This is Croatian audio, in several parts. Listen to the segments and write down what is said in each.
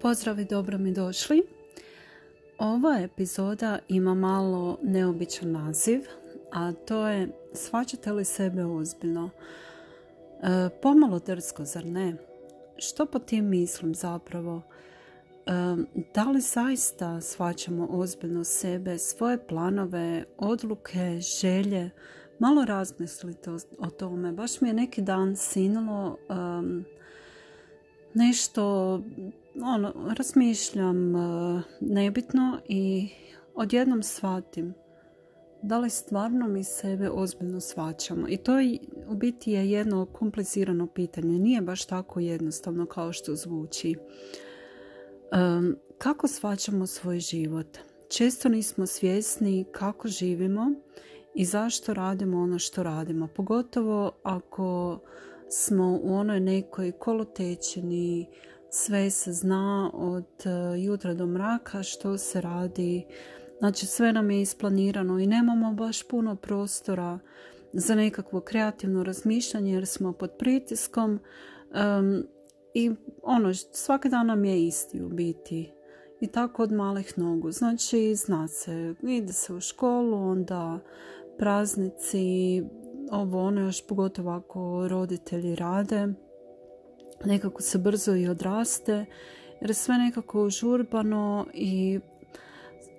Pozdrav i dobro mi došli. Ova epizoda ima malo neobičan naziv, a to je Svaćate li sebe ozbiljno? E, pomalo drsko, zar ne? Što po tim mislim zapravo? E, da li zaista svaćamo ozbiljno sebe, svoje planove, odluke, želje? Malo razmislite o, tome. Baš mi je neki dan sinulo nešto ono, razmišljam uh, nebitno i odjednom shvatim da li stvarno mi sebe ozbiljno svaćamo. I to je, u biti je jedno komplicirano pitanje. Nije baš tako jednostavno kao što zvuči. Um, kako svaćamo svoj život? Često nismo svjesni kako živimo i zašto radimo ono što radimo. Pogotovo ako smo u onoj nekoj kolotečeni, sve se zna od e, jutra do mraka što se radi. Znači sve nam je isplanirano i nemamo baš puno prostora za nekakvo kreativno razmišljanje jer smo pod pritiskom i ono, svaki dan nam je isti u biti. I tako od malih nogu. Znači, zna se, ide se u školu, onda praznici, ovo ono još pogotovo ako roditelji rade nekako se brzo i odraste jer sve nekako žurbano i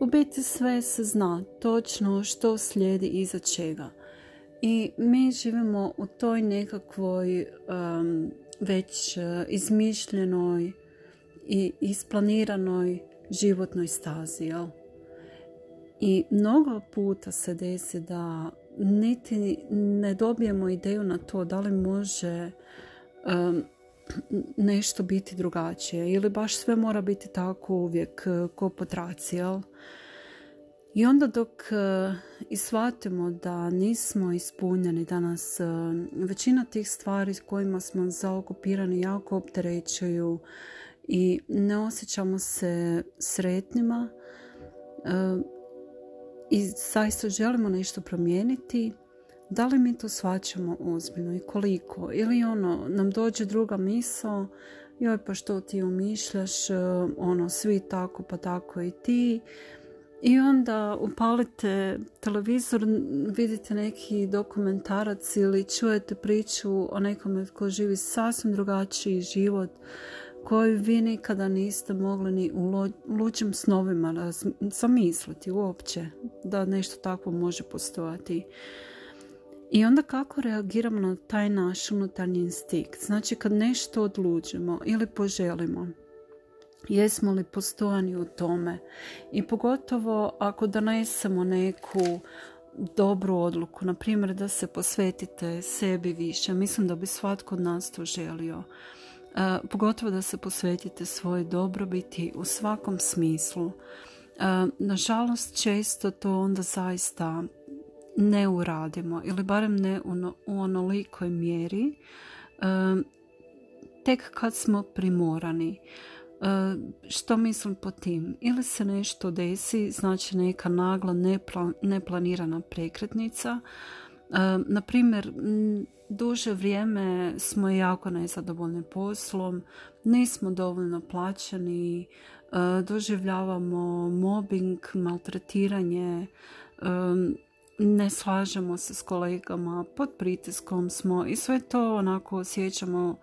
u biti sve se zna točno što slijedi iza čega. I mi živimo u toj nekakvoj već uh, izmišljenoj i isplaniranoj životnoj stazi. Jel? I mnogo puta se desi da niti ne dobijemo ideju na to da li može nešto biti drugačije ili baš sve mora biti tako uvijek e, ko po I onda dok e, ishvatimo da nismo ispunjeni, da nas e, većina tih stvari s kojima smo zaokupirani jako opterećuju i ne osjećamo se sretnima i zaista želimo nešto promijeniti, da li mi to svaćamo ozbiljno i koliko? Ili ono, nam dođe druga misao, joj pa što ti umišljaš, e, ono, svi tako pa tako i ti. I onda upalite televizor, vidite neki dokumentarac ili čujete priču o nekome tko živi sasvim drugačiji život koju vi nikada niste mogli ni u luđim snovima zamisliti uopće da nešto takvo može postojati. I onda kako reagiramo na taj naš unutarnji instinkt? Znači kad nešto odlučimo ili poželimo, jesmo li postojani u tome? I pogotovo ako donesemo neku dobru odluku, na primjer da se posvetite sebi više, mislim da bi svatko od nas to želio. E, pogotovo da se posvetite svojoj dobrobiti u svakom smislu. E, nažalost, često to onda zaista ne uradimo ili barem ne u, u onolikoj mjeri tek kad smo primorani. što mislim po tim? Ili se nešto desi, znači neka nagla neplanirana prekretnica. na primjer, duže vrijeme smo jako nezadovoljni poslom, nismo dovoljno plaćeni, doživljavamo mobbing, maltretiranje, ne slažemo se s kolegama, pod pritiskom smo i sve to onako osjećamo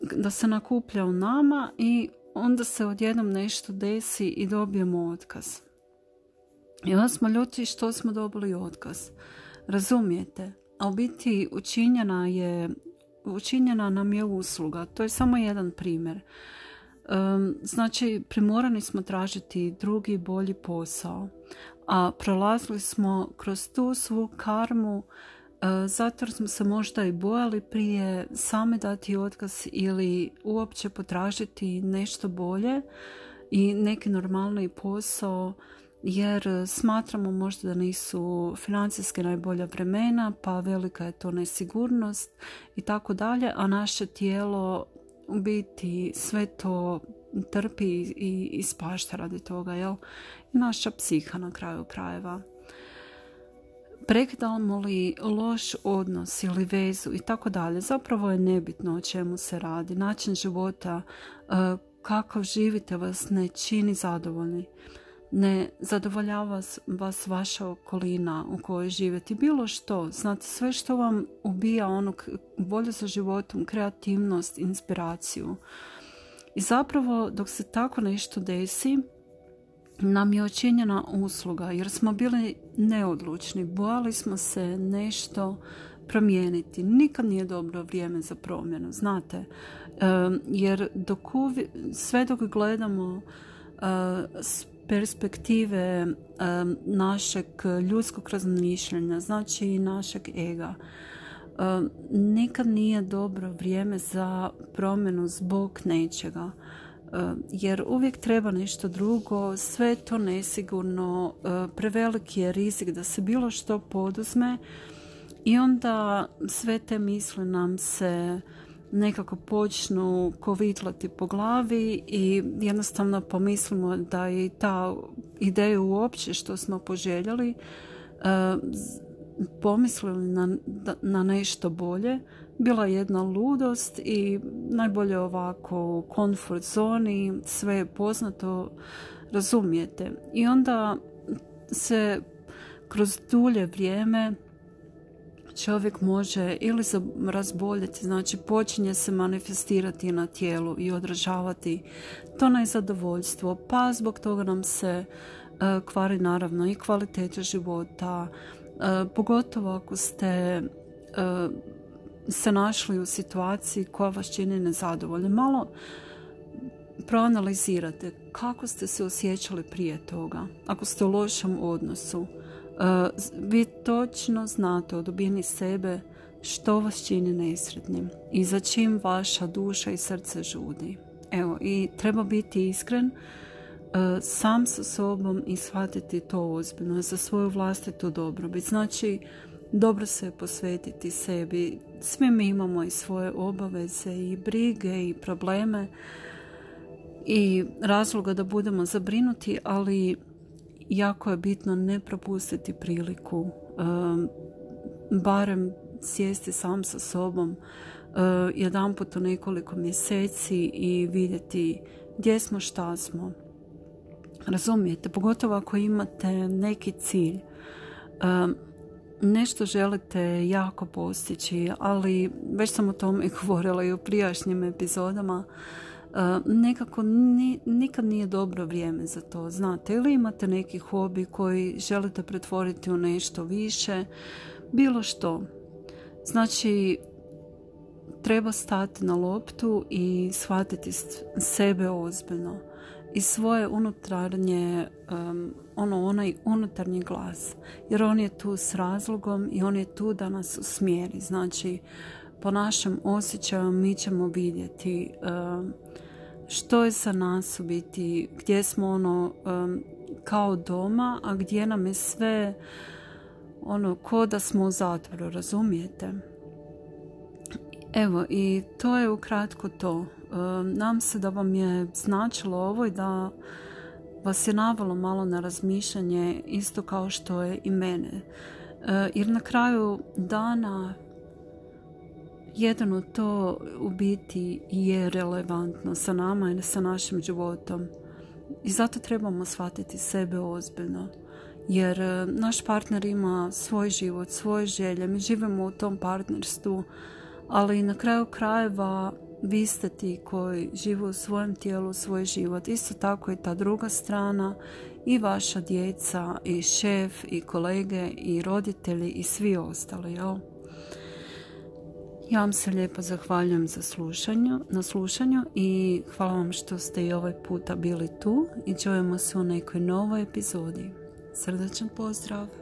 da se nakuplja u nama i onda se odjednom nešto desi i dobijemo otkaz. I onda smo ljuti što smo dobili otkaz. Razumijete? A u biti učinjena je učinjena nam je usluga. To je samo jedan primjer. Znači, primorani smo tražiti drugi, bolji posao a prolazili smo kroz tu svu karmu e, zato smo se možda i bojali prije same dati otkaz ili uopće potražiti nešto bolje i neki normalni posao jer smatramo možda da nisu financijske najbolja vremena pa velika je to nesigurnost i tako dalje a naše tijelo u biti sve to trpi i ispašta radi toga, jel? Naša psiha na kraju krajeva. Prekidamo li loš odnos ili vezu i tako dalje, zapravo je nebitno o čemu se radi. Način života uh, kakav živite vas ne čini zadovoljni. Ne zadovoljava vas vaša okolina u kojoj živite. Bilo što. Znate, sve što vam ubija ono volju za životom, kreativnost, inspiraciju. I zapravo dok se tako nešto desi, nam je očinjena usluga jer smo bili neodlučni, bojali smo se nešto promijeniti. Nikad nije dobro vrijeme za promjenu, znate. jer dok sve dok gledamo s perspektive našeg ljudskog razmišljanja, znači i našeg ega, nikad nije dobro vrijeme za promjenu zbog nečega jer uvijek treba nešto drugo, sve to nesigurno, preveliki je rizik da se bilo što poduzme i onda sve te misli nam se nekako počnu kovitlati po glavi i jednostavno pomislimo da je ta ideja uopće što smo poželjeli pomislili na, na nešto bolje. Bila jedna ludost i najbolje ovako u comfort zoni sve je poznato razumijete. I onda se kroz dulje vrijeme čovjek može ili razboljeti, znači počinje se manifestirati na tijelu i odražavati to nezadovoljstvo, pa zbog toga nam se e, kvari naravno i kvaliteta života, pogotovo ako ste e, se našli u situaciji koja vas čini nezadovoljne. Malo proanalizirate kako ste se osjećali prije toga. Ako ste u lošem odnosu, E, vi točno znate o dubini sebe što vas čini nesretnim i za čim vaša duša i srce žudi. Evo, i treba biti iskren e, sam sa sobom i shvatiti to ozbiljno za svoju vlastitu dobrobit. Znači, dobro se posvetiti sebi. Svi mi imamo i svoje obaveze i brige i probleme i razloga da budemo zabrinuti, ali jako je bitno ne propustiti priliku um, barem sjesti sam sa sobom uh, jedan put u nekoliko mjeseci i vidjeti gdje smo, šta smo. Razumijete, pogotovo ako imate neki cilj, um, nešto želite jako postići, ali već sam o tome govorila i u prijašnjim epizodama, nekako nikad nije dobro vrijeme za to, znate, ili imate neki hobi koji želite pretvoriti u nešto više, bilo što. Znači, treba stati na loptu i shvatiti sebe ozbiljno i svoje unutarnje, ono, onaj unutarnji glas. Jer on je tu s razlogom i on je tu da nas usmjeri. Znači, po našem osjećaju mi ćemo vidjeti što je za nas u biti, gdje smo ono kao doma, a gdje nam je sve ono ko da smo u zatvoru, razumijete? Evo i to je ukratko to. nam se da vam je značilo ovo i da vas je navalo malo na razmišljanje isto kao što je i mene. Jer na kraju dana jedino to u biti je relevantno sa nama i sa našim životom. I zato trebamo shvatiti sebe ozbiljno. Jer e, naš partner ima svoj život, svoje želje, mi živimo u tom partnerstvu, ali na kraju krajeva vi ste ti koji žive u svojem tijelu svoj život. Isto tako i ta druga strana i vaša djeca i šef i kolege i roditelji i svi ostali. Jel? Ja vam se lijepo zahvaljujem za slušanju, na slušanju i hvala vam što ste i ovaj puta bili tu i čujemo se u nekoj novoj epizodi. Srdačan pozdrav!